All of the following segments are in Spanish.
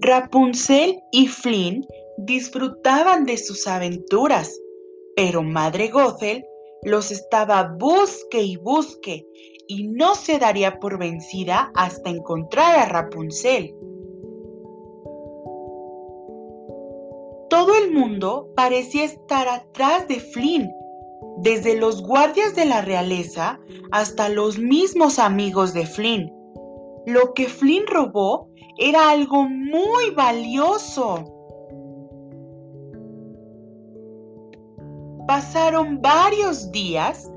Rapunzel y Flynn disfrutaban de sus aventuras, pero Madre Gothel los estaba busque y busque y no se daría por vencida hasta encontrar a Rapunzel. Todo el mundo parecía estar atrás de Flynn, desde los guardias de la realeza hasta los mismos amigos de Flynn. Lo que Flynn robó era algo muy valioso. Pasaron varios días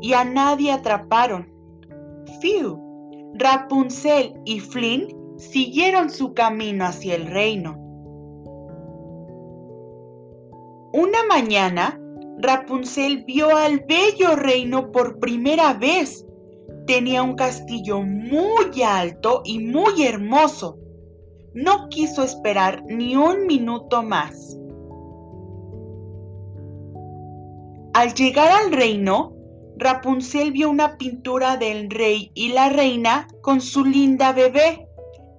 y a nadie atraparon. Phew, Rapunzel y Flynn siguieron su camino hacia el reino. Una mañana, Rapunzel vio al bello reino por primera vez. Tenía un castillo muy alto y muy hermoso. No quiso esperar ni un minuto más. Al llegar al reino, Rapunzel vio una pintura del rey y la reina con su linda bebé,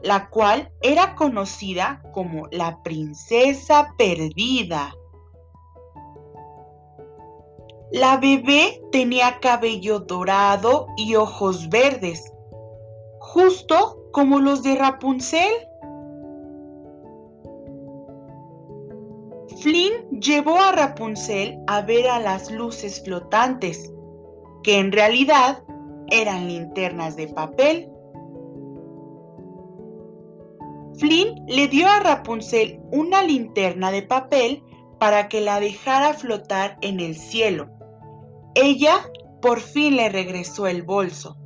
la cual era conocida como la princesa perdida. La bebé tenía cabello dorado y ojos verdes, justo como los de Rapunzel. Flynn llevó a Rapunzel a ver a las luces flotantes, que en realidad eran linternas de papel. Flynn le dio a Rapunzel una linterna de papel para que la dejara flotar en el cielo ella por fin le regresó el bolso.